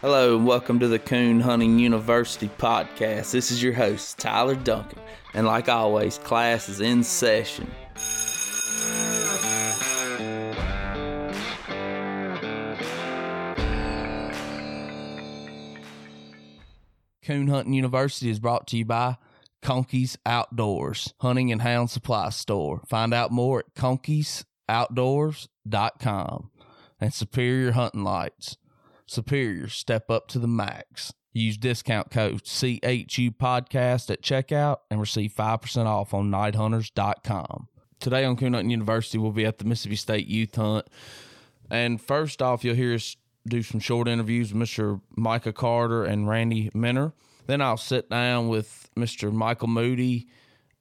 Hello and welcome to the Coon Hunting University podcast. This is your host, Tyler Duncan, and like always, class is in session. Coon Hunting University is brought to you by Conkeys Outdoors, hunting and hound supply store. Find out more at conkeys.outdoors.com. And Superior Hunting Lights. Superior, step up to the max. Use discount code CHU podcast at checkout and receive 5% off on nighthunters.com. Today on Coon University, we'll be at the Mississippi State Youth Hunt. And first off, you'll hear us do some short interviews with Mr. Micah Carter and Randy Minner. Then I'll sit down with Mr. Michael Moody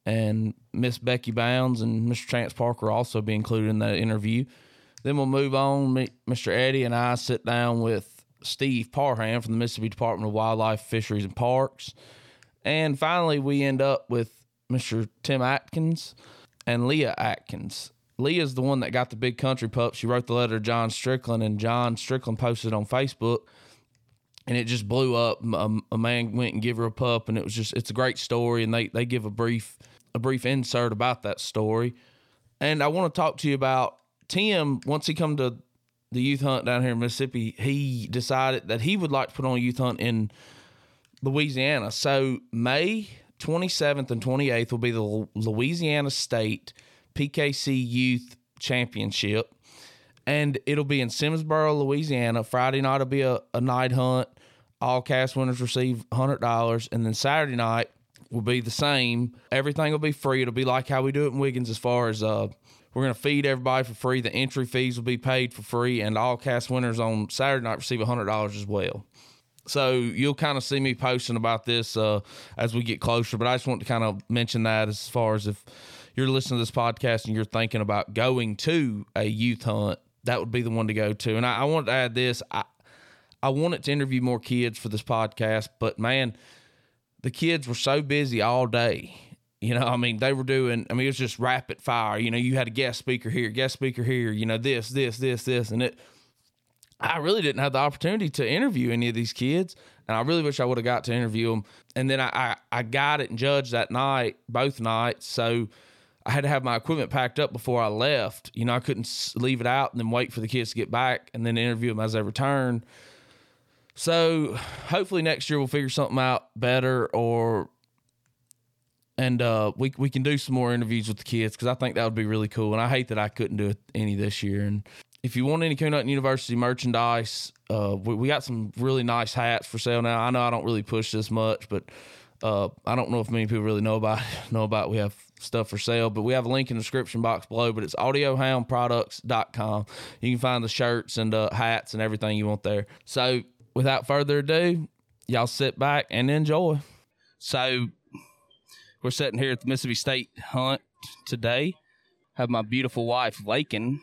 and Miss Becky Bounds and Mr. Chance Parker also be included in that interview. Then we'll move on. Mr. Eddie and I sit down with Steve Parham from the Mississippi Department of Wildlife, Fisheries, and Parks. And finally, we end up with Mr. Tim Atkins and Leah Atkins. Leah's the one that got the big country pup. She wrote the letter to John Strickland, and John Strickland posted on Facebook, and it just blew up. A, um, a man went and gave her a pup, and it was just it's a great story. And they they give a brief a brief insert about that story. And I want to talk to you about Tim. Once he come to the youth hunt down here in Mississippi, he decided that he would like to put on a youth hunt in Louisiana. So May 27th and 28th will be the Louisiana State PKC Youth Championship. And it'll be in Simsboro, Louisiana. Friday night will be a, a night hunt. All cast winners receive $100. And then Saturday night will be the same. Everything will be free. It'll be like how we do it in Wiggins as far as uh, we're going to feed everybody for free. The entry fees will be paid for free. And all cast winners on Saturday night receive $100 as well. So you'll kind of see me posting about this uh, as we get closer. But I just want to kind of mention that as far as if you're listening to this podcast and you're thinking about going to a youth hunt, that would be the one to go to. And I, I wanted to add this. I, I wanted to interview more kids for this podcast, but man, the kids were so busy all day. You know, I mean, they were doing, I mean, it was just rapid fire. You know, you had a guest speaker here, guest speaker here, you know, this, this, this, this. And it, I really didn't have the opportunity to interview any of these kids. And I really wish I would have got to interview them. And then I, I, I got it and judged that night, both nights. So I had to have my equipment packed up before I left. You know, I couldn't leave it out and then wait for the kids to get back and then interview them as they return. So hopefully next year we'll figure something out better or and uh, we we can do some more interviews with the kids because I think that would be really cool. And I hate that I couldn't do any this year. And if you want any Coon Hunting University merchandise, uh, we, we got some really nice hats for sale now. I know I don't really push this much, but uh, I don't know if many people really know about know about. We have stuff for sale, but we have a link in the description box below. But it's audiohoundproducts.com. You can find the shirts and uh, hats and everything you want there. So without further ado, y'all sit back and enjoy. So we're sitting here at the Mississippi State Hunt today. Have my beautiful wife, Lakin.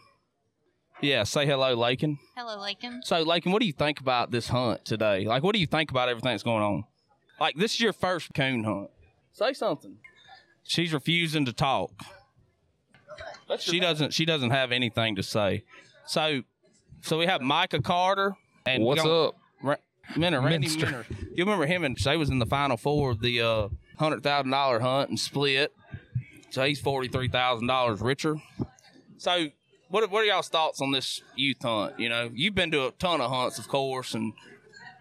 Yeah, say hello, Lakin. Hello, Lakin. So, Lakin, what do you think about this hunt today? Like, what do you think about everything that's going on? Like, this is your first coon hunt. Say something. She's refusing to talk. She doesn't. She doesn't have anything to say. So, so we have Micah Carter and What's we got up? Ra- Minner, Randy Minster. Minner. You remember him and they was in the final four of the uh, hundred thousand dollar hunt and split. So he's forty three thousand dollars richer. So what what are y'all's thoughts on this youth hunt? You know, you've been to a ton of hunts, of course, and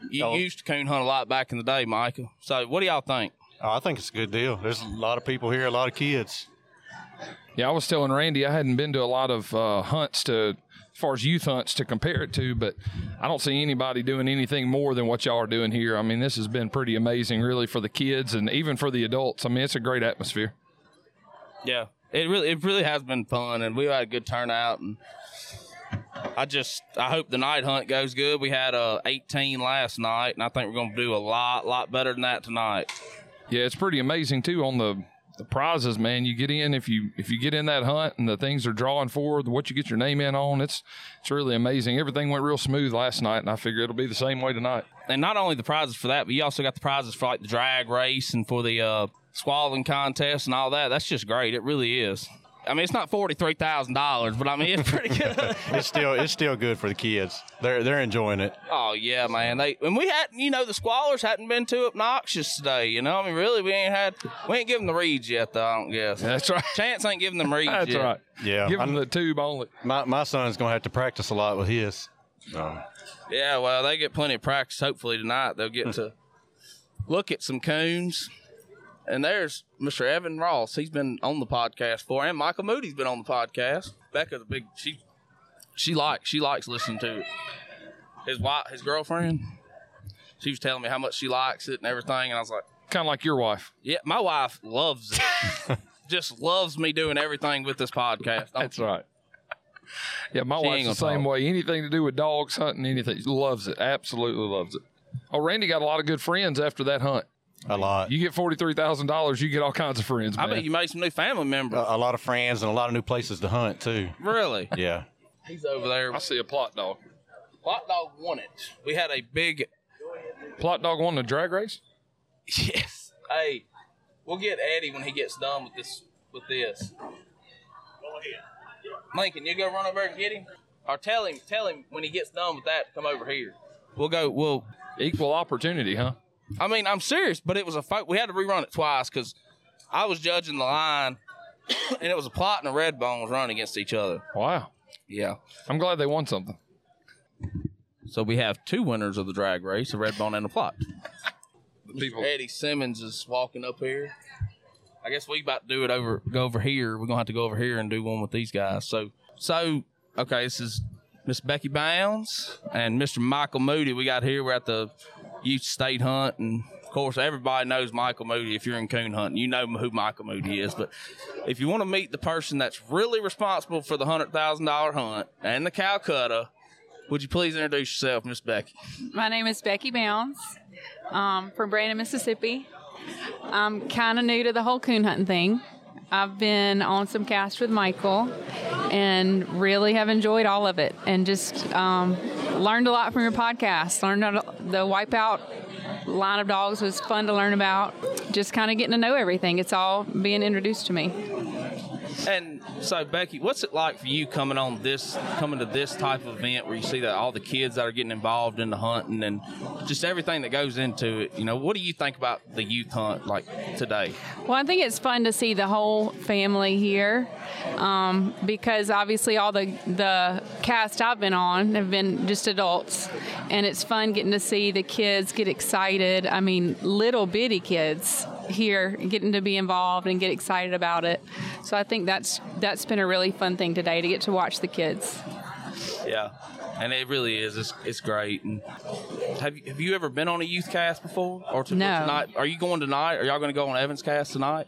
you Oh. used to coon hunt a lot back in the day, Michael. So what do y'all think? Oh, I think it's a good deal. There's a lot of people here, a lot of kids. Yeah, I was telling Randy I hadn't been to a lot of uh, hunts to, as far as youth hunts to compare it to, but I don't see anybody doing anything more than what y'all are doing here. I mean, this has been pretty amazing, really, for the kids and even for the adults. I mean, it's a great atmosphere. Yeah, it really it really has been fun, and we had a good turnout. And I just I hope the night hunt goes good. We had uh 18 last night, and I think we're going to do a lot lot better than that tonight. Yeah, it's pretty amazing too on the the prizes, man. You get in if you if you get in that hunt and the things are drawing for what you get your name in on. It's it's really amazing. Everything went real smooth last night, and I figure it'll be the same way tonight. And not only the prizes for that, but you also got the prizes for like the drag race and for the uh squalling contest and all that. That's just great. It really is. I mean, it's not forty three thousand dollars, but I mean, it's pretty good. It's still it's still good for the kids. They're they're enjoying it. oh yeah, man. They and we hadn't, you know, the squallers hadn't been too obnoxious today. You know, I mean, really, we ain't had, we ain't given the reads yet, though. I don't guess. That's right. Chance ain't giving them reads That's yet. right. Yeah, Give them the tube only. My my son's gonna have to practice a lot with his. So, Yeah, well, they get plenty of practice. Hopefully tonight they'll get to look at some coons. And there's Mr. Evan Ross. He's been on the podcast before, and Michael Moody's been on the podcast. Becca's a big she. She likes she likes listening to it. His wife, his girlfriend, she was telling me how much she likes it and everything, and I was like, Kind of like your wife. "Yeah, my wife loves it. Just loves me doing everything with this podcast." That's right. Yeah, my wife's the same talk. way. Anything to do with dogs, hunting, anything, loves it. Absolutely loves it. Oh, Randy got a lot of good friends after that hunt. A lot. You get forty three thousand dollars, you get all kinds of friends. I man. bet you made some new family members. a, a lot of friends and a lot of new places to hunt too. really? Yeah. He's over there. I see a Plott dog. Plott dog won it. We had a big Plott dog won the drag race. Yes. Hey, we'll get Eddie when he gets done with this. With this. Go ahead. Lincoln, you go run over and get him, or tell him, tell him when he gets done with that, to come over here. We'll go. We'll. Equal opportunity, huh? I mean, I'm serious, but it was a fight. We had to rerun it twice because I was judging the line, and it was a Plott and a red bone was running against each other. Wow. Yeah. I'm glad they won something. So we have two winners of the drag race: a red bone and a Plott. the People, Eddie Simmons is walking up here. I guess we about to do it over go over here. We're gonna have to go over here and do one with these guys. So so okay, this is Miss Becky Bounds and Mr. Michael Moody. We got here. We're at the youth state hunt, and of course everybody knows Michael Moody. If you're in coon hunting, you know who Michael Moody is. But if you want to meet the person that's really responsible for the hundred thousand dollar hunt and the Calcutta, would you please introduce yourself, Miss Becky? My name is Becky Bounds um, from Brandon, Mississippi. I'm kind of new to the whole coon hunting thing. I've been on some casts with Michael and really have enjoyed all of it and just um, learned a lot from your podcast. Learned the Wipeout line of dogs was fun to learn about. Just kind of getting to know everything. It's all being introduced to me. And so, Becky, what's it like for you coming on this, coming to this type of event where you see that all the kids that are getting involved in the hunting and just everything that goes into it? You know, what do you think about the youth hunt like today? Well, I think it's fun to see the whole family here um, because obviously all the the cast I've been on have been just adults, and it's fun getting to see the kids get excited. I mean, little bitty kids here getting to be involved and get excited about it. So I think that's that's been a really fun thing today to get to watch the kids. Yeah, and it really is. It's, it's great. And have you have you ever been on a youth cast before or to, No. tonight? Are you going tonight? Are y'all going to go on Evans cast tonight?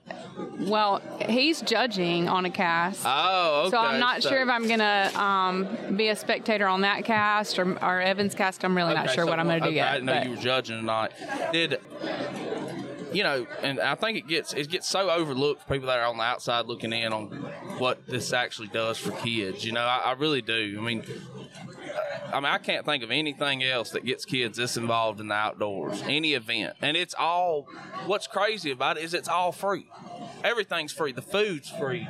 Well, he's judging on a cast. Oh, okay. So I'm not sure if I'm gonna um, be a spectator on that cast or, or Evans cast. I'm really not sure so- what I'm gonna do okay, yet. I didn't know but- you were judging tonight. Did you know? And I think it gets it gets so overlooked people that are on the outside looking in on what this actually does for kids. You know, I, I really do. I mean. I mean, I can't think of anything else that gets kids this involved in the outdoors, any event. And it's all, what's crazy about it is it's all free. Everything's free. The food's free.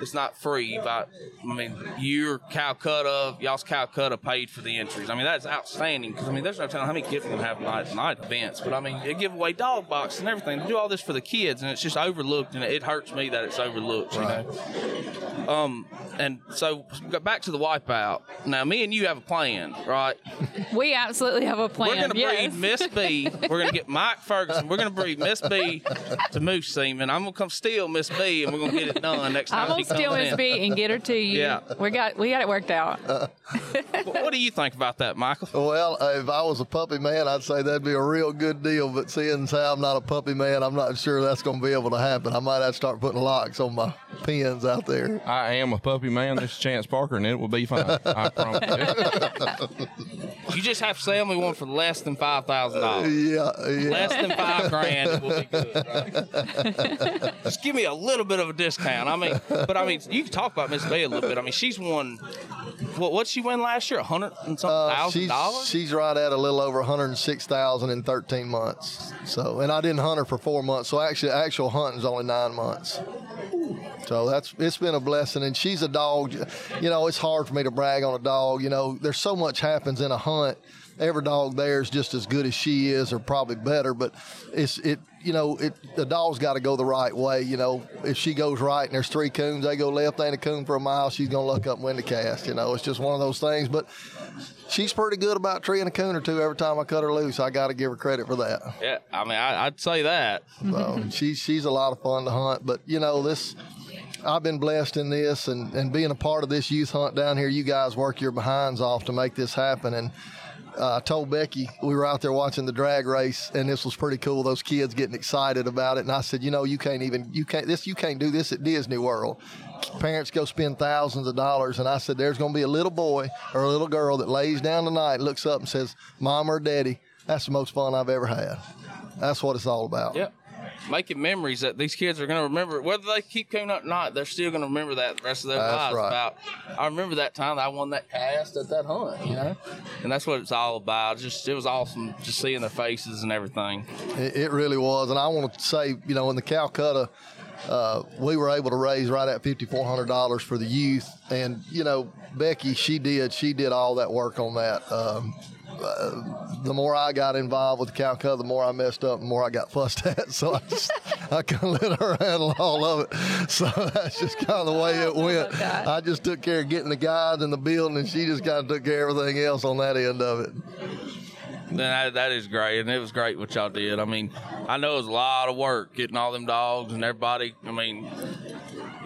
It's not free, but I mean, your Calcutta, y'all's Calcutta paid for the entries. I mean, that's outstanding because I mean, there's no telling how many kids are going to have night night events. But I mean, they give away dog boxes and everything. They do all this for the kids, and it's just overlooked, and it hurts me that it's overlooked. You know. Um, and so go back to the wipeout. Now, me and you have a plan, right? We absolutely have a plan. We're going to yes. breed Miss B. We're going to get Mike Ferguson. We're going to breed Miss B to Moose Seaman. I'm going to come steal Miss B, and we're going to get it done next time I'm gonna she steal Miss in. B and get her to you. Yeah. we got we got it worked out. What, what do you think about that, Michael? Well, uh, if I was a puppy man, I'd say that'd be a real good deal. But seeing as how I'm not a puppy man, I'm not sure that's going to be able to happen. I might have to start putting locks on my pins out there. I am a puppy man. This is Chance Parker, and it will be fine. I promise. You just have to sell me one for less than five thousand dollars. Yeah, yeah. Less than five grand, it will be good. Right? Give me a little bit of a discount. I mean, but I mean, you can talk about Miss Bay a little bit. I mean, she's won. What what she win last year? A hundred and something Uh, thousand dollars. she's right at a little over 106,000 in 13 months. So, and I didn't hunt her for four months. So actually, actual hunting's only nine months. So that's it's been a blessing, and she's a dog. You know, it's hard for me to brag on a dog. You know, there's so much happens in a hunt. Every dog there is just as good as she is, or probably better. But it's it. You know, it the dog's got to go the right way. You know, if she goes right and there's three coons, they go left, ain't a coon for a mile, she's gonna look up and win the cast. You know, it's just one of those things. But she's pretty good about treeing a coon or two every time I cut her loose. I got to give her credit for that. Yeah, I mean, I, I'd say that. So she's she's a lot of fun to hunt. But you know this. I've been blessed in this and, and being a part of this youth hunt down here. You guys work your behinds off to make this happen. And uh, I told Becky we were out there watching the drag race, and this was pretty cool. Those kids getting excited about it, and I said, you know, you can't even you can't this you can't do this at Disney World. Parents go spend thousands of dollars, and I said, there's going to be a little boy or a little girl that lays down tonight, looks up and says, "Mom or Daddy, that's the most fun I've ever had." That's what it's all about. Yep. Making memories that these kids are going to remember, whether they keep coming up or not, they're still going to remember that the rest of their That's lives. right. About, I remember that time that I won that cast at that hunt, you know, and that's what it's all about. Just it was awesome just seeing their faces and everything. It, it really was, and I want to say, you know, in the Calcutta, uh, we were able to raise right at fifty four hundred dollars for the youth, and you know, Becky, she did, she did all that work on that. Um, uh, the more I got involved with the Calcutta, the more I messed up, the more I got fussed at. So I just, I kind of let her handle all of it. So that's just kind of the way it went. that. I just took care of getting the guys in the building, and she just kind of took care of everything else on that end of it. Then that, that is great, and it was great what y'all did. I mean, I know it was a lot of work getting all them dogs and everybody. I mean,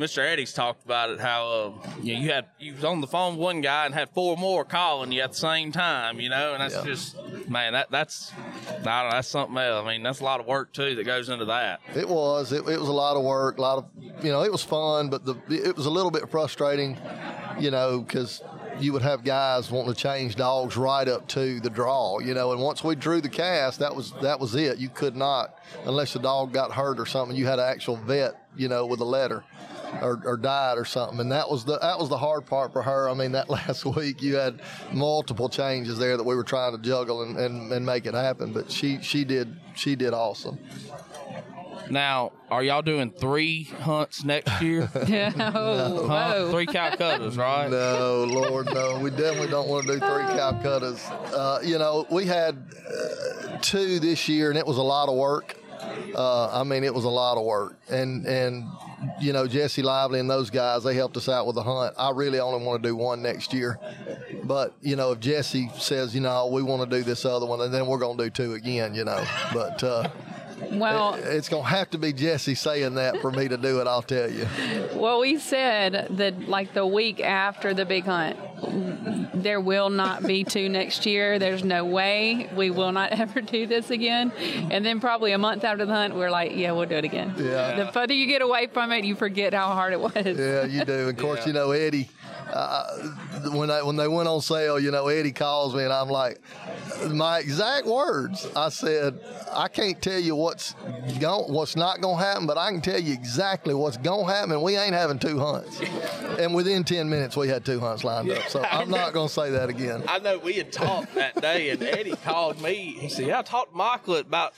Mr. Eddie's talked about it how uh, you know you had you was on the phone with one guy and had four more calling you at the same time, you know, and that's Yeah. just man, that that's I don't know, that's something else. I mean, that's a lot of work too that goes into that. It was. It, it was a lot of work. A lot of, you know, it was fun, but the it was a little bit frustrating, you know, because you would have guys wanting to change dogs right up to the draw, you know. And once we drew the cast, that was that was it. You could not, unless the dog got hurt or something. You had an actual vet, you know, with a letter. Or, or died or something, and that was the that was the hard part for her. I mean, that last week you had multiple changes there that we were trying to juggle and, and, and make it happen. But she she did she did awesome. Now, are y'all doing three hunts next year? Yeah. Huh? Whoa. Three Calcuttas, right? No, Lord, no. We definitely don't want to do three Calcuttas. Uh, you know, we had uh, two this year, and it was a lot of work. Uh, I mean, it was a lot of work, and and you know Jesse Lively and those guys they helped us out with the hunt. I really only want to do one next year, but you know if Jesse says you know we want to do this other one, and then we're gonna do two again, you know. But uh, Well, it's gonna have to be Jesse saying that for me to do it. I'll tell you. well, we said that like the week after the big hunt, there will not be two next year. There's no way we will not ever do this again. And then probably a month after the hunt, we're like, yeah, we'll do it again. Yeah. The further you get away from it, you forget how hard it was. Yeah, you do. Of course, you know Eddie. Uh, when they when they went on sale, you know Eddie calls me and I'm like, my exact words. I said, I can't tell you what's going, what's not going to happen, but I can tell you exactly what's going to happen. We ain't having two hunts, and within ten minutes we had two hunts lined up. So I'm not going to say that again. I know we had talked that day, and Eddie called me. He said, "Yeah, I talked to Michael at about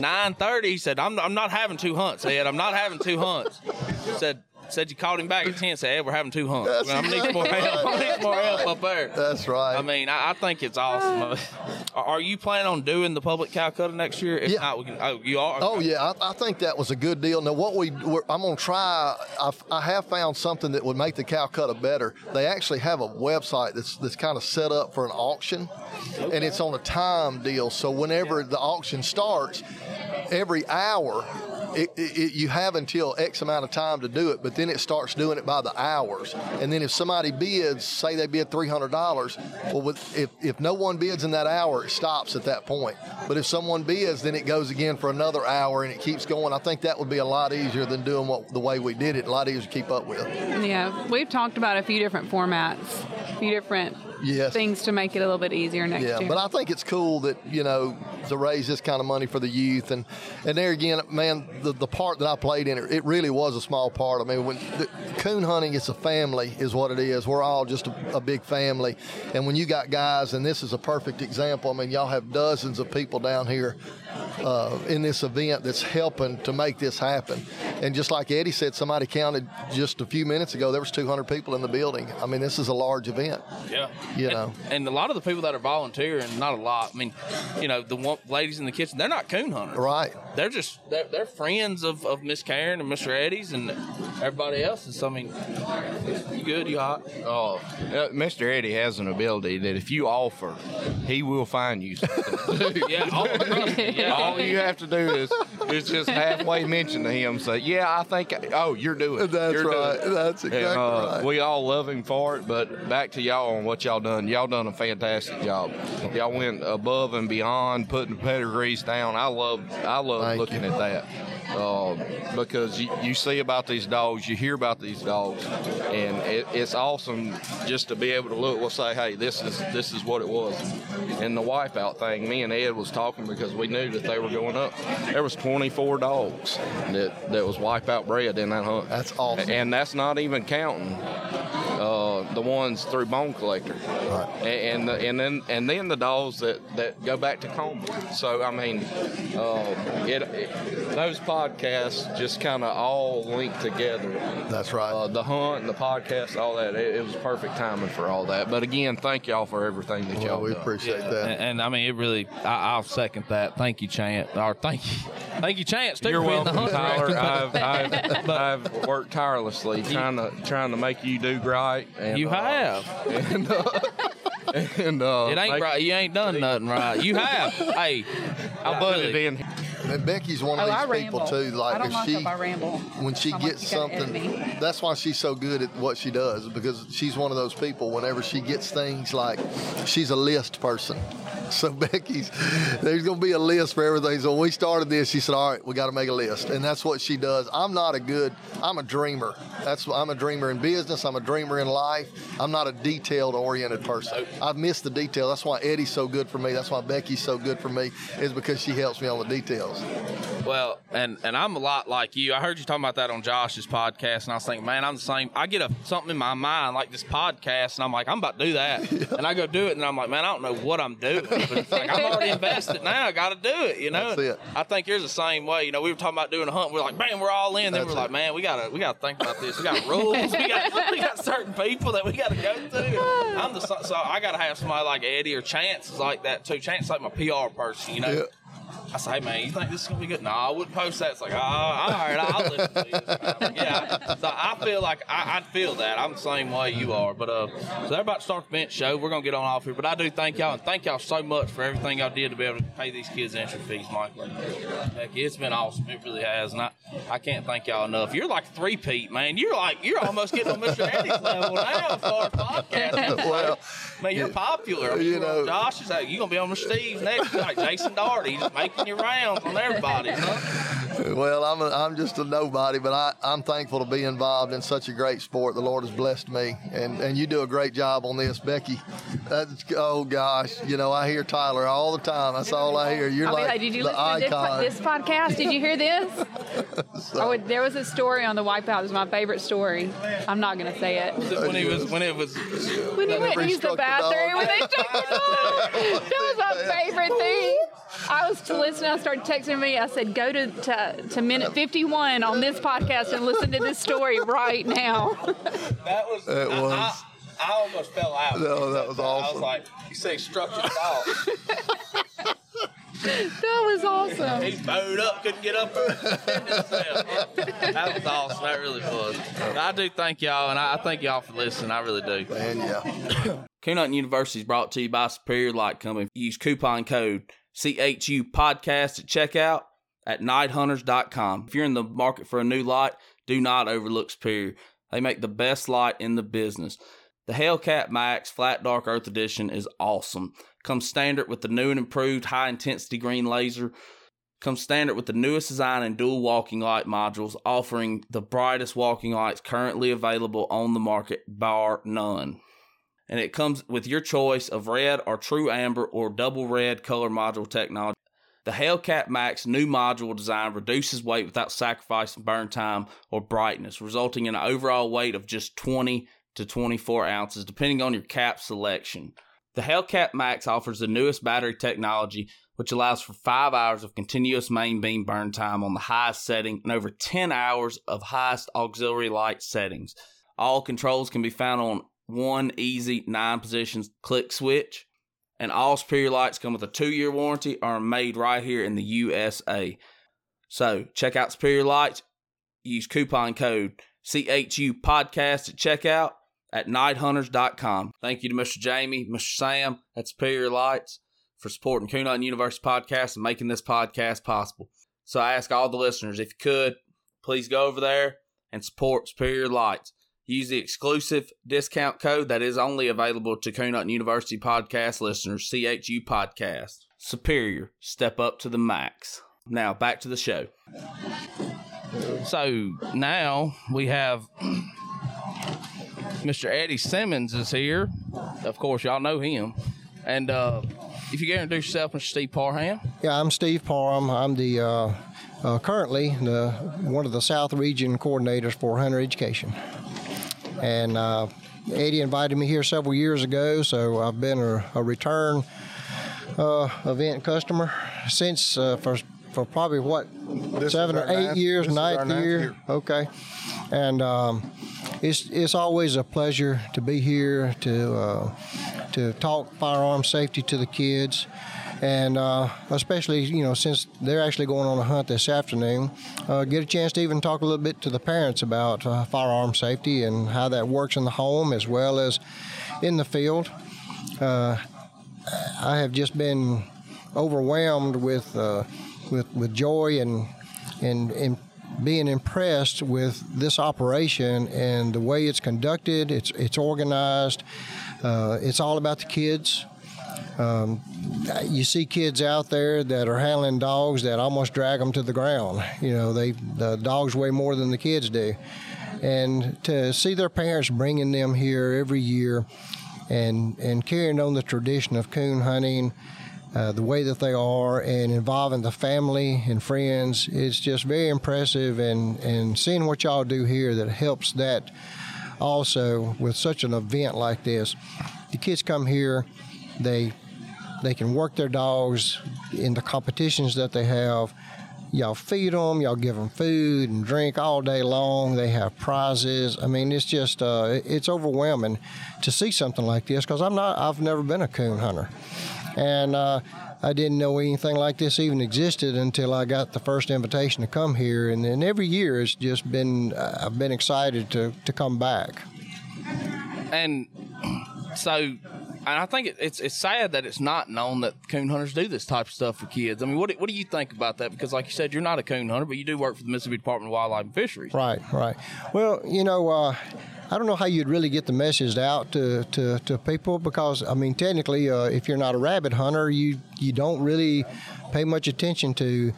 nine thirty. He said, I'm, I'm not having two hunts, Ed. I'm not having two hunts." He Said said you called him back at ten. Said, hey, we're having two hunts. That's I'm gonna need some more help. I need more help up there." That's right. I mean, I, I think it's awesome. Are you planning on doing the public Calcutta next year? If Yeah. not, we can. Oh, you are. Oh yeah, I, I think that was a good deal. Now what we we're, I'm gonna try. I've, I have found something that would make the Calcutta better. They actually have a website that's that's kind of set up for an auction, and it's on a time deal. So whenever the auction starts, every hour. It, it, you have until X amount of time to do it, but then it starts doing it by the hours. And then if somebody bids, say they bid three hundred dollars, well, with, if if no one bids in that hour, it stops at that point. But if someone bids, then it goes again for another hour, and it keeps going. I think that would be a lot easier than doing what the way we did it. A lot easier to keep up with. Yeah, we've talked about a few different formats, a few different Yes. things to make it a little bit easier next Yeah, year. but I think it's cool that you know to raise this kind of money for the youth, and and there again, man, the, the part that I played in it, it really was a small part. I mean, when the, coon hunting, it's a family, is what it is. We're all just a, a big family, and when you got guys, and this is a perfect example. I mean, y'all have dozens of people down here uh, in this event that's helping to make this happen, And just like Eddie said, somebody counted just a few minutes ago. There was 200 people in the building. I mean, this is a large event. Yeah. You and, know. and a lot of the people that are volunteering, not a lot. I mean, you know, the one, ladies in the kitchen, they're not coon hunters. Right. They're just they're, they're friends of, of Miss Karen and Mr. Eddie's and everybody else's. I mean, you good? You hot? Oh, uh, Mr. Eddie has an ability that if you offer, he will find you something to do. Yeah. Trust me, yeah. All you have to do is is just halfway mention to him, say, "Yeah, I think." Oh, you're doing. That's You're right. it." That's And, exactly uh, right. We all love him for it, but back to y'all on what y'all done. Y'all done a fantastic job. Y'all went above and beyond, putting the pedigrees down. I love, I love Thank looking you. at that um, because you, you see about these dogs, you hear about these dogs, and it, it's awesome just to be able to look. We'll say, hey, this is this is what it was. And the wipeout thing, me and Ed was talking because we knew that they were going up. There was 24 dogs that that was wipeout bred in that hunt. That's awesome. And that's not even counting uh, the ones through Bone Collector, Right. and and, the, and then and then the dogs that, that go back to Coleman. So I mean, uh, it, it those podcasts just kind of all link together. That's right. Uh, the hunt, and the podcast, all that. It, it was perfect timing for all that. But again, thank y'all for everything that well, y'all we done. appreciate that. And, and I mean, it really, I, I'll second that. Thank you, Chant. Or thank you, thank you, Chance. Too, You're for the welcome, Tyler. I've, I've, I've worked tirelessly trying to trying to make you do right. And, You uh, have. and, uh, and uh, It ain't make- right. You ain't done nothing right. You have. hey, I put it in. And Becky's one of Oh, these I people ramble. too. Like I don't if like she, if I ramble. when she I'm gets you something, that's why she's so good at what she does because she's one of those people. Whenever she gets things, like she's a list person. So Becky's, there's gonna be a list for everything. So when we started this, she said, "All right, we got to make a list," and that's what she does. I'm not a good. I'm a dreamer. That's I'm a dreamer in business. I'm a dreamer in life. I'm not a detailed oriented person. I've missed the detail. That's why Eddie's so good for me. That's why Becky's so good for me. Is because she helps me on the details. Well, and and I'm a lot like you. I heard you talking about that on Josh's podcast, and I was thinking, man, I'm the same. I get a something in my mind like this podcast, and I'm like, I'm about to do that, and I go do it, and I'm like, man, I don't know what I'm doing, but it's like I'm already invested now. I got to do it, you know. That's it. I think you're the same way. You know, we were talking about doing a hunt. We're like, man, we're all in. Then That's we're it. like, man, we gotta we gotta think about this. We got rules. we got we got certain people that we gotta go to. I'm the so I gotta have somebody like Eddie or Chance is like that too. Chance is like my PR person, you know. Yeah. I say, hey man, you think this is gonna be good? No, I wouldn't post that. It's like, oh, all right, I'll listen to you. yeah, so I feel like I, I feel that I'm the same way you are. But uh, so they're about to start the bench show. We're gonna get on off here, but I do thank y'all and thank y'all so much for everything y'all did to be able to pay these kids entry fees, Michael. Heck, it's been awesome. It really has, and I, I can't thank y'all enough. You're like three Pete, man. You're like you're almost getting on Mr. Eddie's level now as far as podcasting. Well, Man, you're Yeah. popular. You know- Josh is like, you gonna be on with Steve next, like Jason Darty, making your rounds on everybody. Huh? Well, I'm, a, I'm just a nobody, but I, I'm thankful to be involved in such a great sport. The Lord has blessed me, and, and you do a great job on this, Becky. That's, oh gosh, you know I hear Tyler all the time. That's all I hear. You're I'll like like, did you the listen to this, icon. this podcast? Did you hear this? I would, there was a story on the Wipeout. It was my favorite story. I'm not going to say it. When he was, when it was, When he went to he use the struck the bathroom, when they took the dog. That was my favorite thing. I was to listen. I started texting me. I said, "Go to, to to minute 51 on this podcast and listen to this story right now." that was, It I, was. I, I almost fell out. No, that was awesome. I was like, you say structured dog. that was awesome. He's bowed up, couldn't get up. that was awesome. That really was. I do thank y'all, and I, I thank y'all for listening. I really do. And yeah, Coon Hunting University is brought to you by Superior Light Company. Use coupon code CHU podcast at checkout at nighthunters.com. If you're in the market for a new light, do not overlook Superior. They make the best light in the business. The Hellcat Max Flat Dark Earth Edition is awesome. Comes standard with the new and improved high intensity green laser. Comes standard with the newest design and dual walking light modules, offering the brightest walking lights currently available on the market, bar none and it comes with your choice of red or true amber or double red color module technology. The Hellcat Max new module design reduces weight without sacrificing burn time or brightness, resulting in an overall weight of just 20 to 24 ounces, depending on your cap selection. The Hellcat Max offers the newest battery technology, which allows for five hours of continuous main beam burn time on the highest setting and over 10 hours of highest auxiliary light settings. All controls can be found on one easy nine positions click switch, and all Superior lights come with a two year warranty are made right here in the USA. So check out Superior Lights, use coupon code CHU podcast at checkout at nighthunters.com. Thank you to Mr. Jamie, Mr. Sam at Superior Lights for supporting Coon Hunting University podcast and making this podcast possible. So I ask all the listeners, if you could, please go over there and support Superior Lights. Use the exclusive discount code that is only available to Coon Hunting University podcast listeners, CHU Podcast. Superior, step up to the max. Now back to the show. So now we have Mr. Eddie Simmons is here. Of course, y'all know him. And uh, if you can introduce yourself, Mr. Steve Parham. Yeah, I'm Steve Parham. I'm the uh, uh, currently the one of the South Region coordinators for hunter education. And uh, Eddie invited me here several years ago, so I've been a, a return uh, event customer since uh, for for probably what This seven or eight ninth- years, this is our ninth, ninth year. year. Okay, and um, it's it's always a pleasure to be here to uh, to talk firearm safety to the kids, and uh, especially you know since they're actually going on a hunt this afternoon, uh, get a chance to even talk a little bit to the parents about uh, firearm safety and how that works in the home as well as in the field. Uh, I have just been overwhelmed with uh, with with joy and and and being impressed with this operation and the way it's conducted. It's it's organized. Uh, it's all about the kids. Um, you see kids out there that are handling dogs that almost drag them to the ground. You know, they the dogs weigh more than the kids do, and to see their parents bringing them here every year, and and carrying on the tradition of coon hunting, uh, the way that they are, and involving the family and friends, it's just very impressive. And and seeing what y'all do here that helps that also with such an event like this. The kids come here, they they can work their dogs in the competitions that they have. Y'all feed them, y'all give them food and drink all day long. They have prizes. I mean, it's just uh, it's overwhelming to see something like this because I'm not. I've never been a coon hunter, and uh, I didn't know anything like this even existed until I got the first invitation to come here. And then every year it's just been uh, I've been excited to to come back. And so, and I think it, it's it's sad that it's not known that coon hunters do this type of stuff for kids. I mean, what what do you think about that? Because, like you said, you're not a coon hunter, but you do work for the Mississippi Department of Wildlife and Fisheries. Right, right. Well, you know, uh, I don't know how you'd really get the message out to, to, to people because, I mean, technically, uh, if you're not a rabbit hunter, you, you don't really pay much attention to,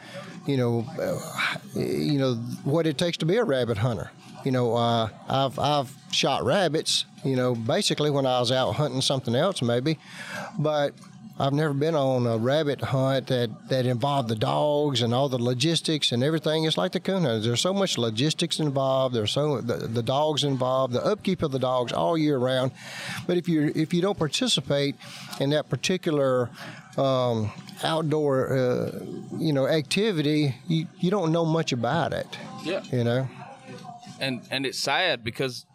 you know, uh, you know what it takes to be a rabbit hunter. You know, uh, I've I've shot rabbits. You know, basically when I was out hunting something else, maybe, but I've never been on a rabbit hunt that, that involved the dogs and all the logistics and everything. It's like the coon hunters. There's so much logistics involved. There's so the, the dogs involved, the upkeep of the dogs all year round. But if you if you don't participate in that particular um, outdoor uh, you know activity, you, you don't know much about it. Yeah. You know. And and it's sad because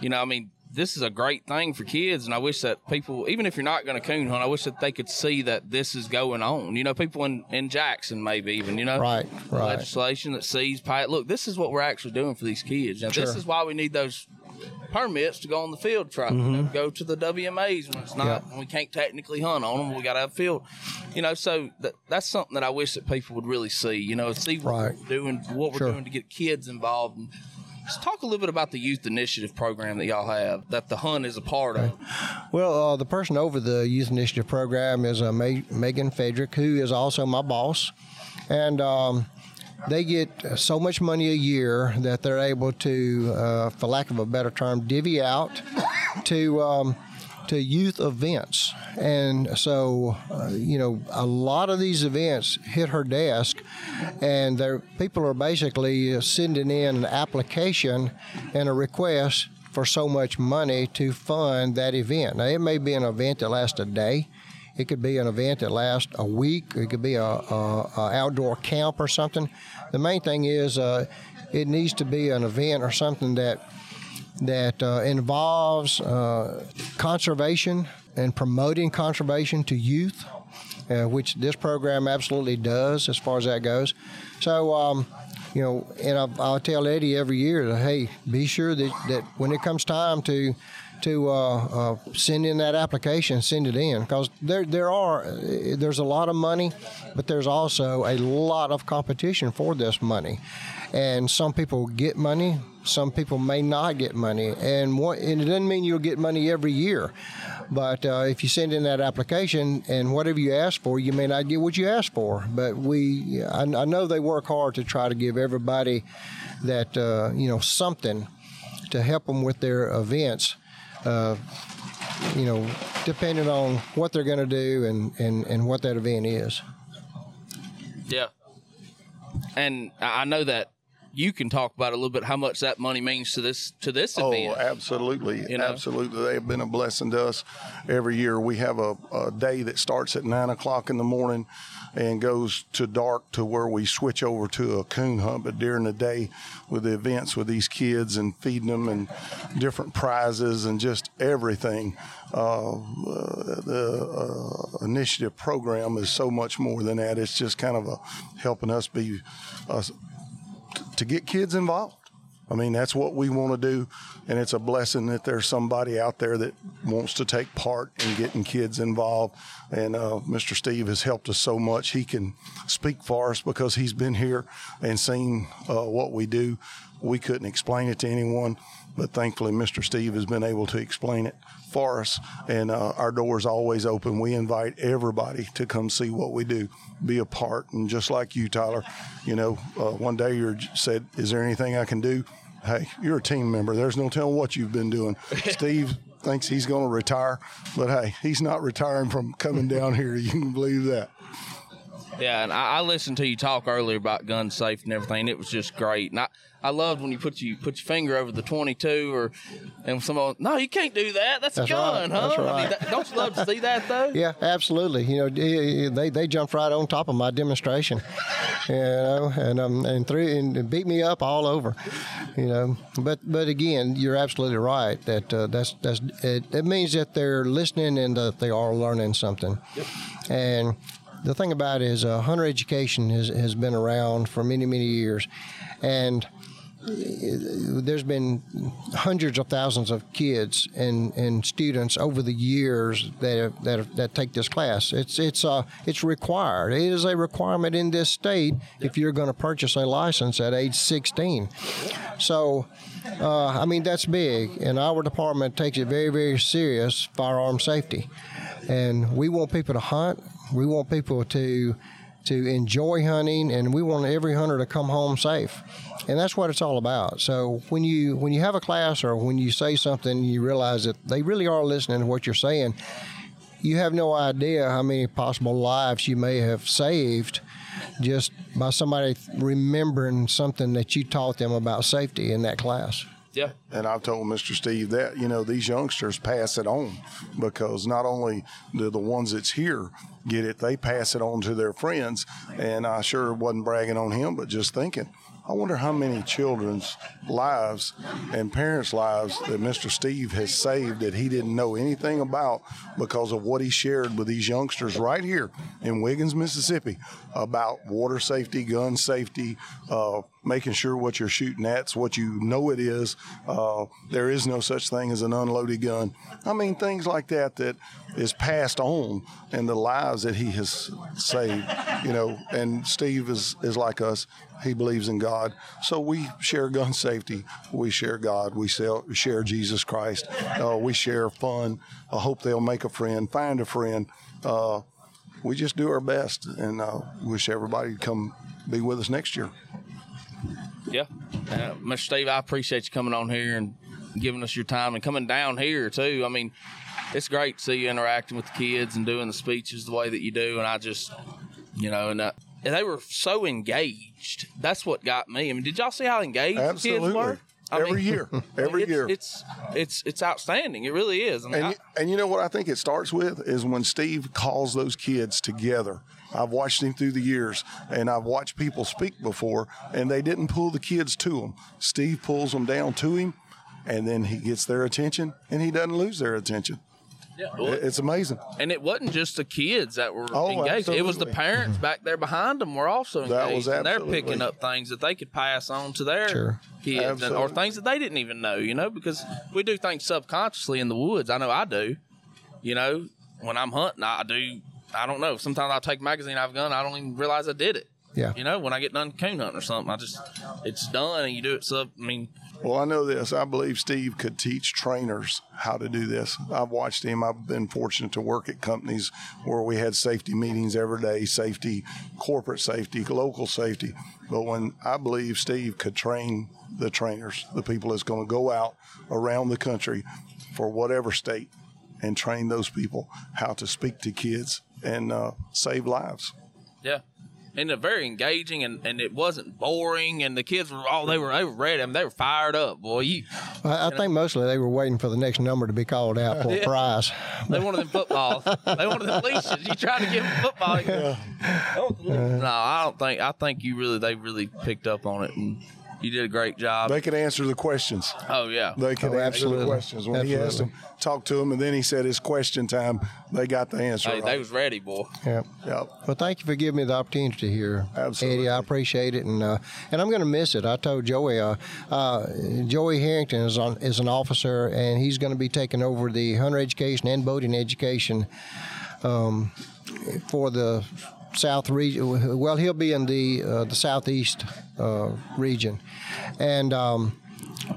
you know i mean this is a great thing for kids and i wish that people even if you're not going to coon hunt i wish that they could see that this is going on you know people in in jackson maybe even you know Right, right. legislation that sees look this is what we're actually doing for these kids now this is why we need those permits to go on the field truck you know, go to the wmas when it's not Mm-hmm. Yeah. when we can't technically hunt on them we got to have field you know so that, that's something that i wish that people would really see you know see what Right. we're doing what we're Sure. doing to get kids involved and Let's talk a little bit about the youth initiative program that y'all have that the hunt is a part of. Well, uh, the person over the Youth Initiative program is uh, Megan Fedrick, who is also my boss. And um, they get so much money a year that they're able to, uh, for lack of a better term, divvy out to. Um, to youth events, and so uh, you know a lot of these events hit her desk, and people are basically sending in an application and a request for so much money to fund that event. Now, it may be an event that lasts a day. It could be an event that lasts a week. It could be a, a, a outdoor camp or something. The main thing is uh, it needs to be an event or something that that uh, involves uh, conservation and promoting conservation to youth, uh, which this program absolutely does as far as that goes. So. Um, you know, and I, I'll tell Eddie every year hey, be sure that, that when it comes time to to uh, uh, send in that application, send it in because there there are there's a lot of money, but there's also a lot of competition for this money, and some people get money, some people may not get money, and, what, and it doesn't mean you'll get money every year. But uh, if you send in that application and whatever you ask for, you may not get what you ask for. But we, I, I know they work hard to try to give everybody that uh, you know something to help them with their events. Uh, you know, depending on what they're going to do and, and, and what that event is. Yeah. And I I know that you can talk about a little bit how much that money means to this to this Oh, event. absolutely, You know? absolutely. They have been a blessing to us. Every year we have a, a day that starts at nine o'clock in the morning and goes to dark to where we switch over to a coon hunt. But during the day, with the events with these kids and feeding them and different prizes and just everything, uh, uh, the uh, initiative program is so much more than that. It's just kind of a helping us be uh, to get kids involved. I mean, that's what we want to do, and it's a blessing that there's somebody out there that wants to take part in getting kids involved. And uh, Mr. Steve has helped us so much. He can speak for us because he's been here and seen uh, what we do. We couldn't explain it to anyone, but thankfully, Mr. Steve has been able to explain it for us, and uh, our door's always open. We invite everybody to come see what we do, be a part, and just like you, Tyler, you know, uh, one day you said, "Is there anything I can do?" Hey, you're a team member. There's no telling what you've been doing. Steve thinks he's going to retire, but hey, he's not retiring from coming down here. You can believe that. Yeah, and I, I listened to you talk earlier about gun safe and everything. It was just great, and I, I loved when you put you put your finger over the twenty two or and someone. No, you can't do that. That's, That's a gun, right. huh? That's I mean, right. that, don't you love to see that though? Yeah, absolutely. You know, they they jumped right on top of my demonstration, you know, and um and threw and beat me up all over, you know. But but again, you're absolutely right that uh, that's that's it, it means that they're listening and that they are learning something, yep. and. The thing about it is, uh, hunter education has, has been around for many, many years, and there's been hundreds of thousands of kids and, and students over the years that that, that take this class. It's it's uh it's required. It is a requirement in this state if you're going to purchase a license at age 16. So. Uh, I mean that's big, and our department takes it very, very serious. Firearm safety, and we want people to hunt. We want people to to enjoy hunting, and we want every hunter to come home safe. And that's what it's all about. So when you when you have a class or when you say something, you realize that they really are listening to what you're saying. You have no idea how many possible lives you may have saved just by somebody remembering something that you taught them about safety in that class. Yeah. And I've told Mr. Steve that, you know, these youngsters pass it on because not only do the ones that's here get it, they pass it on to their friends. And I sure wasn't bragging on him, but just thinking, I wonder how many children's lives and parents' lives that Mr. Steve has saved that he didn't know anything about because of what he shared with these youngsters right here in Wiggins, Mississippi about water safety, gun safety, uh, making sure what you're shooting at's what you know it is. Uh, there is no such thing as an unloaded gun. I mean, things like that that is passed on and the lives that he has saved, you know. And Steve is, is like us. He believes in God. So we share gun safety. We share God. We sell, share Jesus Christ. Uh, we share fun. I hope they'll make a friend, find a friend. Uh, we just do our best and uh, wish everybody to come be with us next year. Yeah. Uh, Mr. Steve, I appreciate you coming on here and giving us your time and coming down here too. I mean, it's great to see you interacting with the kids and doing the speeches the way that you do. And I just, you know, and, uh, and they were so engaged. That's what got me. I mean, did y'all see how engaged the kids were? I every mean- year, every it's, year. It's it's it's outstanding. It really is. I mean, And I- and you know what I think it starts with is when Steve calls those kids together. I've watched him through the years, and I've watched people speak before, and they didn't pull the kids to him. Steve pulls them down to him, and then he gets their attention, and he doesn't lose their attention. yeah, well, It's amazing. and it wasn't just the kids that were Oh, engaged. It was the parents back there behind them were also engaged. That was and they're picking up things that they could pass on to their Sure. kids and, or things that they didn't even know. You know, because we do things subconsciously in the woods. I know I do. You know, when I'm hunting, I do. I don't know. Sometimes I'll take a magazine I've gun. I don't even realize I did it. Yeah. You know, when I get done coon hunting or something, I just it's done and you do it So, I mean, Well, I know this. I believe Steve could teach trainers how to do this. I've watched him. I've been fortunate to work at companies where we had safety meetings every day safety, corporate safety, local safety. But when I believe Steve could train the trainers, the people that's going to go out around the country for whatever state and train those people how to speak to kids and uh, save lives. Yeah. And they're very engaging and, and it wasn't boring and the kids were all they were they were ready. I mean, they were fired up, boy. You I, I think mostly they were waiting for the next number to be called out for a Yeah. prize. they wanted them footballs. they wanted them leashes. You tried to give them football. you- No, I don't think I think you really they really picked up on it and you did a great job. They could answer the questions. oh yeah. They could Oh, answer the questions. When he asked them, talk to them, and then he said it's question time, they got the answer. Hey, right. they was ready, boy. Yeah. Yep. Well, thank you for giving me the opportunity here, Absolutely. Eddie. I appreciate it, and uh, and I'm going to miss it. I told Joey, uh, uh, Joey Harrington is on is an officer, and he's going to be taking over the hunter education and boating education um, for the south region. Well, he'll be in the uh, the southeast uh, region, and. Um,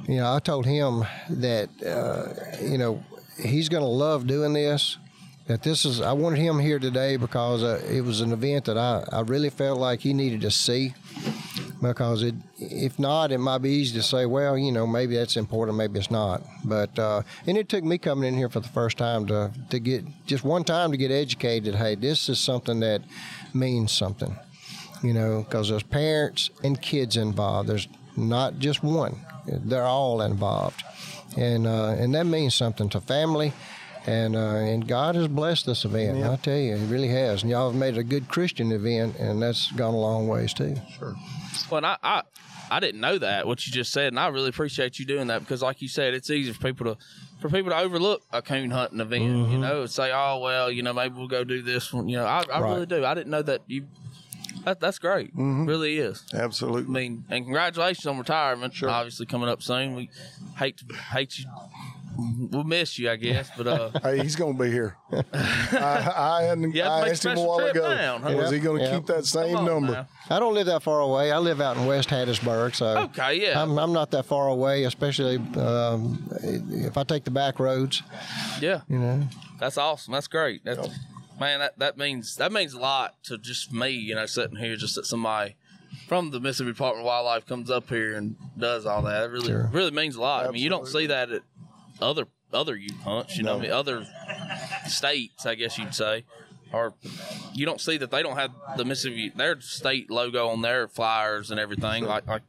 you know, I told him that, uh, you know, he's going to love doing this. That this is, I wanted him here today because uh, it was an event that I, I really felt like he needed to see. Because it, if not, it might be easy to say, well, you know, maybe that's important, maybe it's not. But uh, and it took me coming in here for the first time to to get just one time to get educated. Hey, this is something that means something you know, because there's parents and kids involved. There's not just one; they're all involved, and uh, and that means something to family. And uh, and God has blessed this event. I tell you, He really has. And y'all have made it a good Christian event, and that's gone a long ways too. Sure. Well, and I, I I didn't know that what you just said, and I really appreciate you doing that because, like you said, it's easy for people to for people to overlook a coon hunting event. You know, say, oh well, you know, maybe we'll go do this one. You know, I, I Right. really do. I didn't know that you. That, that's great. Really is. Absolutely. I mean, and congratulations on retirement. Obviously coming up soon. We hate to hate you. We'll miss you, I guess. But uh, Hey, he's going to be here. I, I, hadn't, You have to I asked him a while ago. down, huh? Was he going to Yeah. keep that same number? now. I don't live that far away. I live out in West Hattiesburg, so Okay, yeah. I'm, I'm not that far away. Especially um, if I take the back roads, Yeah, you know. that's awesome. That's great. That's man. That that means that means a lot to just me. You know, sitting here, just that somebody from the Mississippi Department of Wildlife comes up here and does all that. It really Sure. really means a lot. I mean, you don't see that at other other youth hunts. You know, No. I mean, other states, I guess you'd say. Or you don't see that they don't have the Mississippi their state logo on their flyers and everything. Like like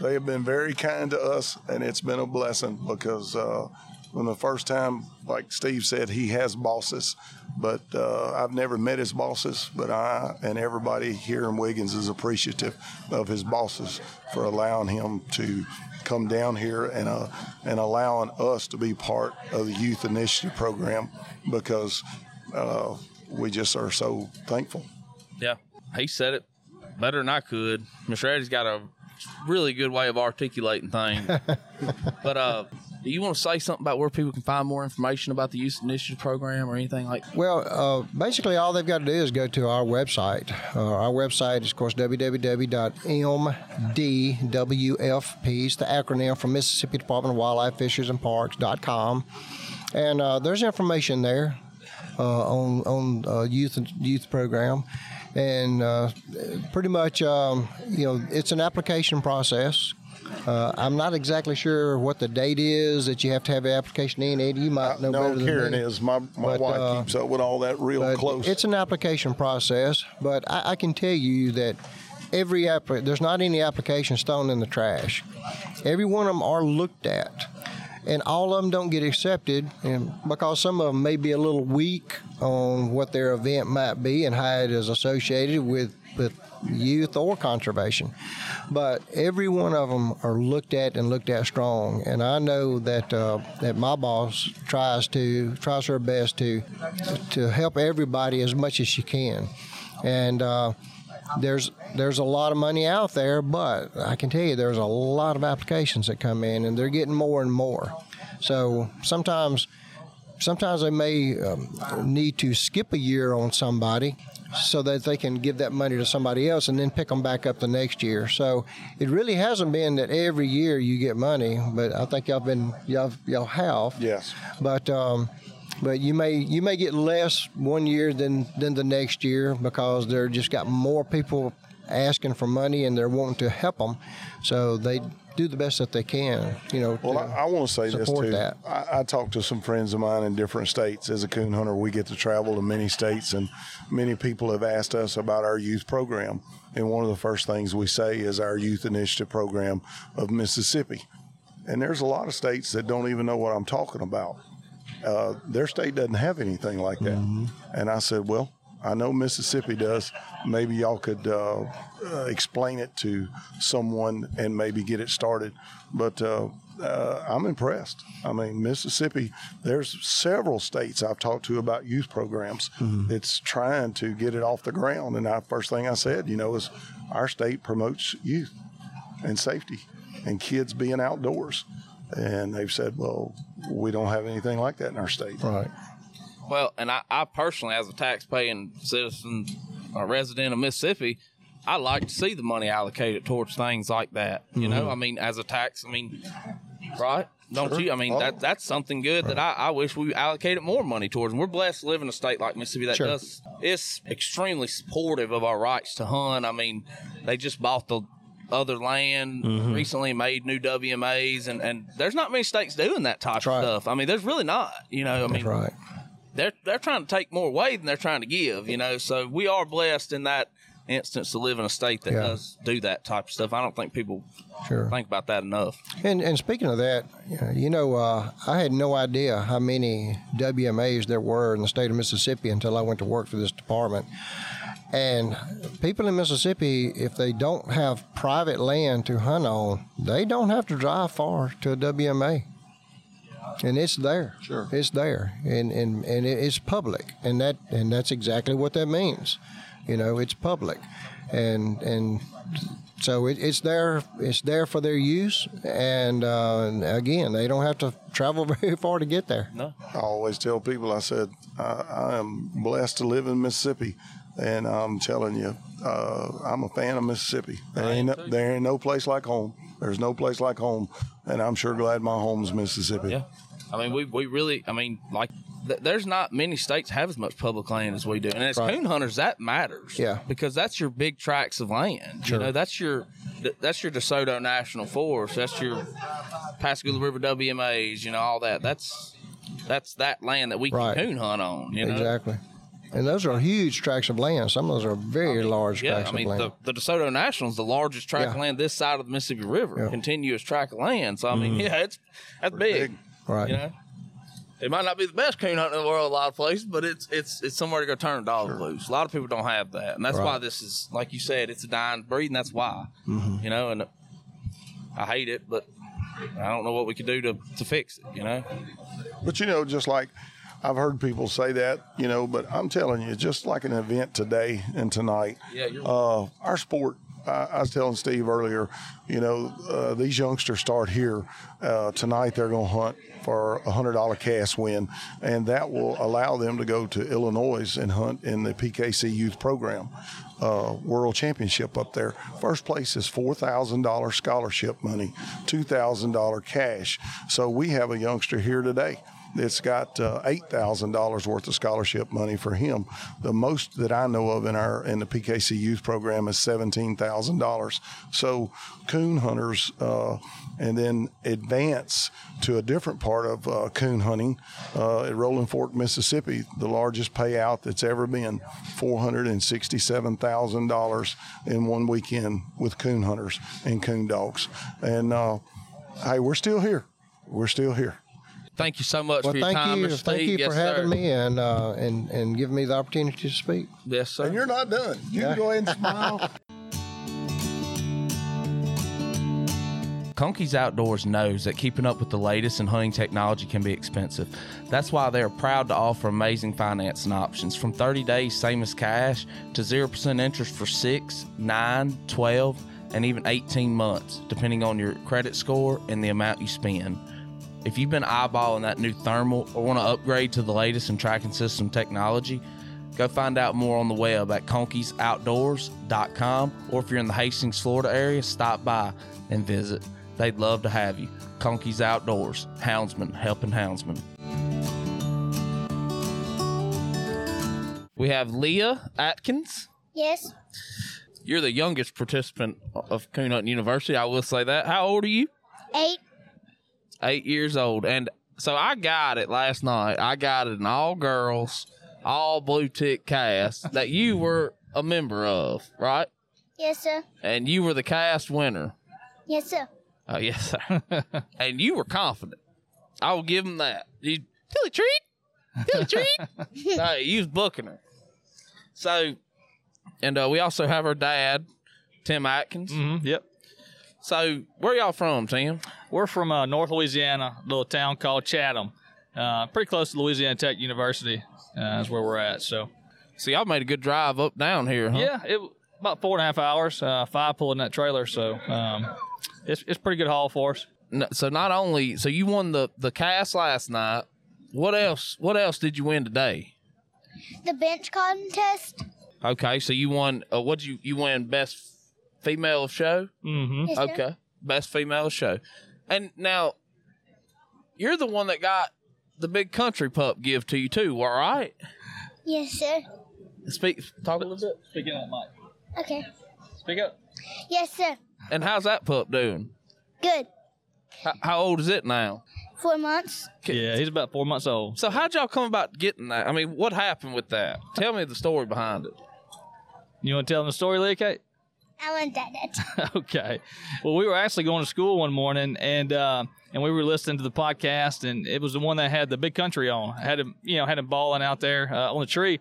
They have been very kind to us, and it's been a blessing because uh, when the first time, like Steve said, he has bosses, but uh, I've never met his bosses. But I and everybody here in Wiggins is appreciative of his bosses for allowing him to come down here and uh, and allowing us to be part of the youth initiative program because uh, we just are so thankful. Yeah, he said it better than I could. Mr. Eddie's got a really good way of articulating things. but uh, do you want to say something about where people can find more information about the Youth Initiative Program or anything like? that? Well, uh, basically, all they've got to do is go to our website. Uh, our website is, of course, www.mdwfp. It's the acronym for Mississippi Department of Wildlife, Fisheries, and Parks.com. And uh, there's information there uh, on on uh, youth youth program, and uh, pretty much, um, you know, it's an application process. Uh, I'm not exactly sure what the date is that you have to have the application in. Eddie, you might know better no, than Karen me. is. My, my But, wife uh, keeps up with all that real close. It's an application process, but I, I can tell you that every app, there's not any applications thrown in the trash. Every one of them are looked at. And all of them don't get accepted and because some of them may be a little weak on what their event might be and how it is associated with, with youth or conservation. But every one of them are looked at and looked at strong. And I know that uh, that my boss tries to tries her best to to help everybody as much as she can. And uh, there's there's a lot of money out there, but I can tell you there's a lot of applications that come in, and they're getting more and more. So sometimes sometimes they may um, need to skip a year on somebody so that they can give that money to somebody else and then pick them back up the next year. So it really hasn't been that every year you get money, but I think y'all been y'all y'all have. Yes. But um, but you may you may get less one year than than the next year because they're just got more people asking for money and they're wanting to help them, so they do the best that they can. You know. Well, I, I want to say this too. that. I, I talked to some friends of mine in different states. As a coon hunter, we get to travel to many states, and many people have asked us about our youth program. And one of the first things we say is our youth initiative program of Mississippi. And there's a lot of states that don't even know what I'm talking about. Uh, their state doesn't have anything like that. And I said, well, I know Mississippi does. Maybe y'all could uh, uh, explain it to someone and maybe get it started. But uh, uh, I'm impressed. I mean, Mississippi, there's several states I've talked to about youth programs. It's trying to get it off the ground. And I, first thing I said, you know, is our state promotes youth and safety and kids being outdoors. And they've said, well, we don't have anything like that in our state. Right. Well, and I, I personally, as a tax-paying citizen, a resident of Mississippi, I like to see the money allocated towards things like that. You know, mm-hmm. I mean, as a tax, I mean, right? Don't you? I mean, that that's something good that I, I wish we allocated more money towards. And we're blessed to live in a state like Mississippi that Sure. does. It's extremely supportive of our rights to hunt. I mean, they just bought the other land recently, made new WMAs, and and there's not many states doing that type of stuff. I mean, there's really not. You know, I mean, right. they're they're trying to take more away than they're trying to give. You know, so we are blessed in that instance to live in a state that Yeah. does do that type of stuff. I don't think people Sure. think about that enough. And and speaking of that, you know, you know, uh, I had no idea how many WMAs there were in the state of Mississippi until I went to work for this department. And people in Mississippi, if they don't have private land to hunt on, they don't have to drive far to a WMA. And it's there. Sure. It's there. And, and, and it's public. And that and that's exactly what that means. You know, it's public. And and so it, it's there. It's there for their use, and, uh, again, they don't have to travel very far to get there. No, I always tell people, I said, I, I am blessed to live in Mississippi. And I'm telling you, uh, I'm a fan of Mississippi. There ain't, no, there ain't no place like home. There's no place like home. And I'm sure glad my home's Mississippi. yeah. I mean, we we really. I mean, like. th- There's not many states have as much public land as we do, and as Right. coon hunters, that matters. Yeah. because that's your big tracts of land. Sure. You know, that's your th- that's your DeSoto National Forest. That's your Pascagoula River WMAs. You know, all that. That's that's that land that we Right. can coon hunt on. You know, Exactly. And those are huge tracts of land. Some of those are very large Yeah, tracts I mean of land. the, the DeSoto National is the largest tract of land this side of the Mississippi River, Yeah. continuous tract of land. So I mean, yeah, it's that's big. big. right. You know, it might not be the best coon hunting in the world a lot of places, but it's it's it's somewhere to go turn a dog loose. A lot of people don't have that, and that's why this is like you said, it's a dying breed, and that's why. Mm-hmm. You know, and I hate it, but I don't know what we could do to to fix it. You know, But you know, just like I've heard people say that, you know, but I'm telling you, just like an event today and tonight, Yeah, uh, our sport. I, I was telling Steve earlier, you know, uh, these youngsters start here uh, tonight. They're going to hunt for a hundred dollar cast win, and that will allow them to go to Illinois and hunt in the PKC Youth Program uh, World Championship up there. First place is four thousand dollar scholarship money, two thousand dollar cash. So we have a youngster here today that's got uh, eight thousand dollars worth of scholarship money for him. The most that I know of in our in the PKC youth program is seventeen thousand dollars. So coon hunters uh, and then advance to a different part of uh, coon hunting uh, at Rolling Fork, Mississippi. The largest payout that's ever been four hundred and sixty-seven thousand dollars in one weekend with coon hunters and coon dogs. And uh, hey, we're still here. We're still here. Thank you so much Well, for your thank time, you, Mr. thank you yes, for having sir. me and uh, and and giving me the opportunity to speak. Yes, sir. And you're not done. You can go ahead and smile. Conkeys Outdoors knows that keeping up with the latest in hunting technology can be expensive. That's why they are proud to offer amazing financing options from 30 days, same as cash, to 0% interest for 6, 9, 12, and even 18 months, depending on your credit score and the amount you spend. If you've been eyeballing that new thermal or want to upgrade to the latest in tracking system technology, go find out more on the web at conkeysoutdoors.com or if you're in the Hastings, Florida area, stop by and visit. They'd love to have you. Conkeys Outdoors, Houndsman helping Houndsman. We have Leah Atkins. Yes, You're the youngest participant of Coon Hunting University. I will say that. How old are you? eight. Eight years old. And so I got it last night. I got it in all girls, all blue tick cast that you were a member of, right? Yes, sir. And you were the cast winner. Yes, sir. Oh, yes, sir. and you were confident. I will give him that. You, Tilly treat? Tilly treat? no, you was booking her. So, and uh, we also have her dad, Tim Atkins. Mm-hmm. Yep. So, where y'all from, Tim? We're from uh, North Louisiana, a little town called Chatham. Uh, pretty close to Louisiana Tech University uh, is where we're at. So, So, y'all made a good drive up down here, huh? yeah, it about four and a half hours, uh, five pulling that trailer. So, um, it's it's pretty good haul for us. No, so not only so you won the the cast last night. What else? What else did you win today? The bench contest. Okay, so you won. Uh, what did you you win best female show? Mm-hmm. Yes, sir. Okay, best female show. And now you're the one that got the big country pup give to you too. All right, Yes, sir. speak talk a little bit. Speaking of mic, Okay. speak up. Yes, sir. And how's that pup doing? Good. How, how old is it now? Four months. Yeah, he's about four months old. So how'd y'all come about getting that? I mean, what happened with that? Tell me the story behind it. You want to tell them the story, Leah Kate? I want that. okay. Well, we were actually going to school one morning, and uh, and we were listening to the podcast, and it was the one that had the big country on. Had him, you know, had him balling out there uh, on the tree,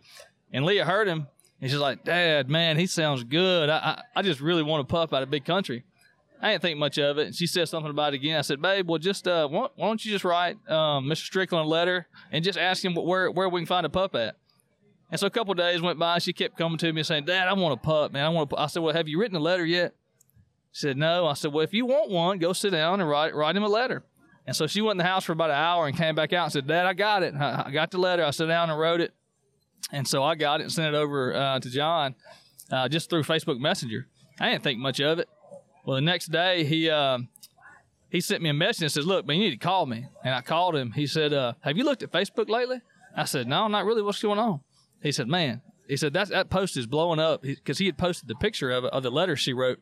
and Leah heard him, and she's like, "Dad, man, he sounds good. I I, I just really want a pup out of big country." I didn't think much of it, and she said something about it again. I said, "Babe, well, just uh, why, why don't you just write um, Mr. Strickland a letter and just ask him where where we can find a pup at." And so a couple days went by. She kept coming to me and saying, "Dad, I want a pup, man. I want a pup." I said, "Well, have you written a letter yet?" She said, "No." I said, "Well, if you want one, go sit down and write write him a letter." And so she went in the house for about an hour and came back out and said, "Dad, I got it. I got the letter. I sat down and wrote it." And so I got it and sent it over uh, to John uh, just through Facebook Messenger. I didn't think much of it. Well, the next day he um, he sent me a message and says, "Look, man, you need to call me." And I called him. He said, uh, "Have you looked at Facebook lately?" I said, "No, not really. What's going on?" He said, "Man," he said, "that that post is blowing up because he, had posted the picture of of the letter she wrote."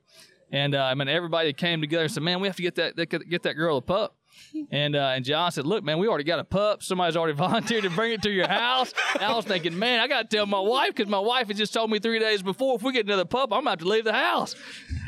And uh, I mean, everybody came together and said, "Man, we have to get that get that girl a pup." And uh, and John said, "Look, man, we already got a pup. Somebody's already volunteered to bring it to your house." And I was thinking, man, I got to tell my wife because my wife had just told me three days before if we get another pup, I'm about to leave the house.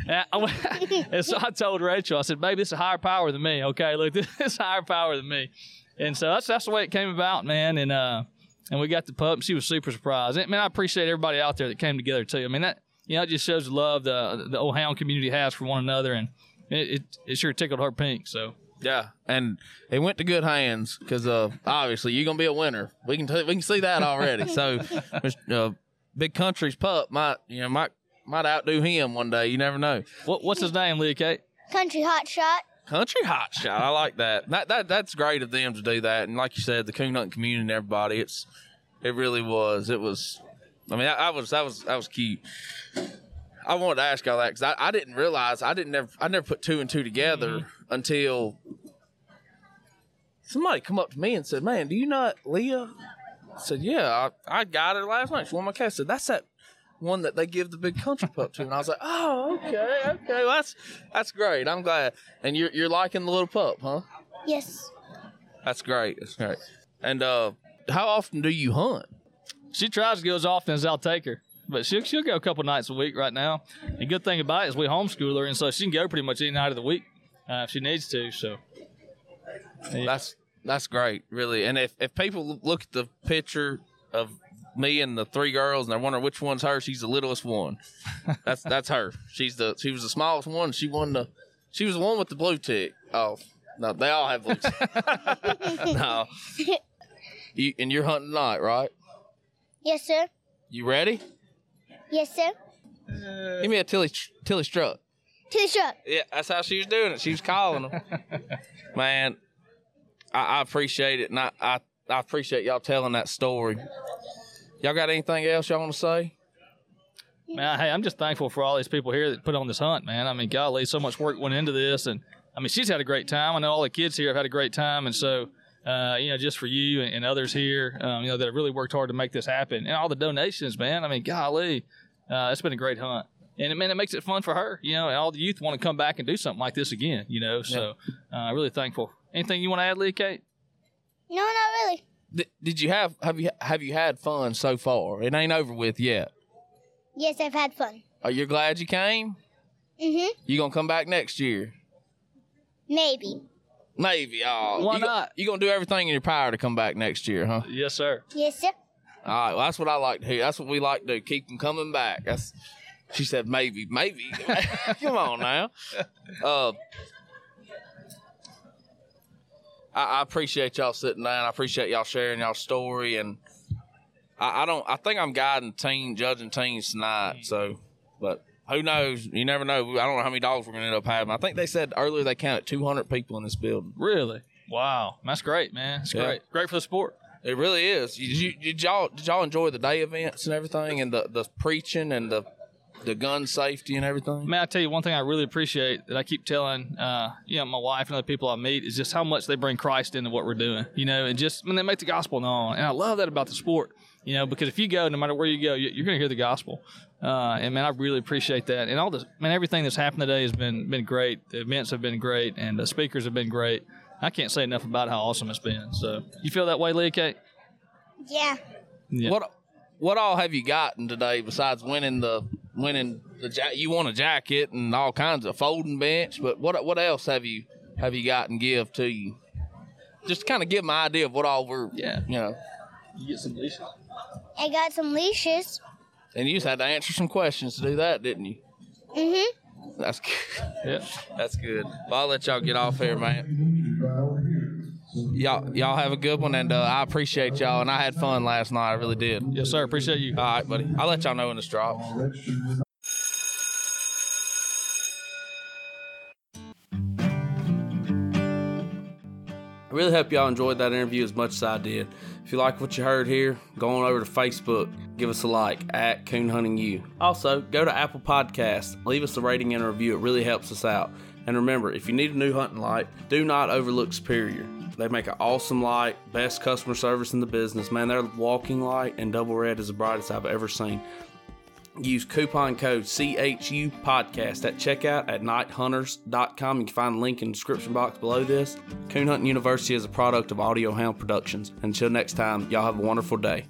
And, I, and so I told Rachel, I said, "Baby, this is a higher power than me. Okay, look, this is a higher power than me." And so that's that's the way it came about, man. And uh, and we got the pup. And she was super surprised. And, man, I appreciate everybody out there that came together too. I mean that you know it just shows the love the the old hound community has for one another, and it it, it sure tickled her pink. So. Yeah, and it went to good hands because uh, obviously you're gonna be a winner. We can t- we can see that already. so, uh, Big Country's pup might you know might might outdo him one day. You never know. What what's his name, Leah Kate? Country hot shot. Country hot shot. I like that. That that that's great of them to do that. And like you said, the coon hunting community and everybody, it's it really was. It was. I mean, I, I was that was that was cute. I wanted to ask y'all that because I, I didn't realize I didn't never I never put two and two together mm-hmm. until somebody come up to me and said, "Man, do you not Leah?" I said, "Yeah, I, I got her last night. She won my cast." I said, "That's that one that they give the big country pup to." And I was like, "Oh, okay, okay, well, that's that's great. I'm glad." And you're you're liking the little pup, huh? Yes. That's great. That's great. And uh, how often do you hunt? She tries to go as often as I'll take her. But she'll, she'll go a couple nights a week right now. The good thing about it is we homeschool her, and so she can go pretty much any night of the week uh, if she needs to. So yeah. that's that's great, really. And if, if people look at the picture of me and the three girls and I wonder which one's her, she's the littlest one. That's that's her. She's the she was the smallest one. She won the she was the one with the blue tick. Oh no, they all have blue tick. no. You, and you're hunting tonight, right? Yes, sir. You ready? Yes, sir. Uh, Give me a Tilly Tilly strut. Tilly strut. Yeah, that's how she was doing it. She was calling them. Man, I, I, appreciate it, and I, I I appreciate y'all telling that story. Y'all got anything else y'all want to say? Man, hey, I'm just thankful for all these people here that put on this hunt, man. I mean, golly, so much work went into this, and I mean, she's had a great time. I know all the kids here have had a great time, and so uh, you know, just for you and, and others here, um, you know, that have really worked hard to make this happen, and all the donations, man. I mean, golly, uh, it's been a great hunt, and it, man, it makes it fun for her, you know, and all the youth want to come back and do something like this again, you know. So, yeah. uh, really thankful. Anything you want to add, Leah Kate? No, not really. Did, did you have have you have you had fun so far? It ain't over with yet. Yes, I've had fun. Are you glad you came? Mhm. You gonna come back next year? Maybe. Maybe. Oh, Why you not? Go, you gonna do everything in your power to come back next year, huh? Yes, sir. Yes, sir. All right. Well, that's what I like to hear. That's what we like to do. Keep them coming back. That's. She said maybe, maybe. come on now. Uh, I, I, appreciate y'all sitting down. I appreciate y'all sharing y'all story, and I, I don't. I think I'm guiding teen, judging teens tonight. So, but who knows? You never know. I don't know how many dogs we're gonna end up having. I think they said earlier they counted 200 people in this building. Really? Wow, that's great, man. It's yeah. great. Great for the sport. It really is. Did, you, did y'all did y'all enjoy the day events and everything, and the the preaching and the the gun safety and everything? Man, I tell you one thing I really appreciate that I keep telling, uh, you know, my wife and other people I meet is just how much they bring Christ into what we're doing, you know, and just when they make the gospel known. And I love that about the sport, you know, because if you go, no matter where you go, you're going to hear the gospel. Uh, and man, I really appreciate that. And all this, man, everything that's happened today has been been great. The events have been great, and the speakers have been great. I can't say enough about how awesome it's been. So, you feel that way, Leah Kate? Yeah. yeah. What What all have you gotten today besides winning the winning the ja- you won a jacket and all kinds of folding bench? But what what else have you have you got and give to you? Just to kind of give my idea of what all we're yeah you know. You get some leashes. I got some leashes. And you just had to answer some questions to do that, didn't you? Mhm. That's good. Yeah. That's good. Well, I'll let y'all get off here, man. Y'all, y'all have a good one, and uh, I appreciate y'all. And I had fun last night. I really did. Yes, sir. Appreciate you. All right, buddy. I'll let y'all know when it's dropped. I really hope y'all enjoyed that interview as much as I did. If you like what you heard here, go on over to Facebook, give us a like at Coon Hunting U. Also, go to Apple Podcasts, leave us a rating and a review. It really helps us out. And remember, if you need a new hunting light, do not overlook Superior. They make an awesome light, best customer service in the business. Man, their walking light and double red is the brightest I've ever seen. Use coupon code CHU podcast at checkout at nighthunters.com. You can find the link in the description box below this. Coon Hunting University is a product of Audio Hound Productions. Until next time, y'all have a wonderful day.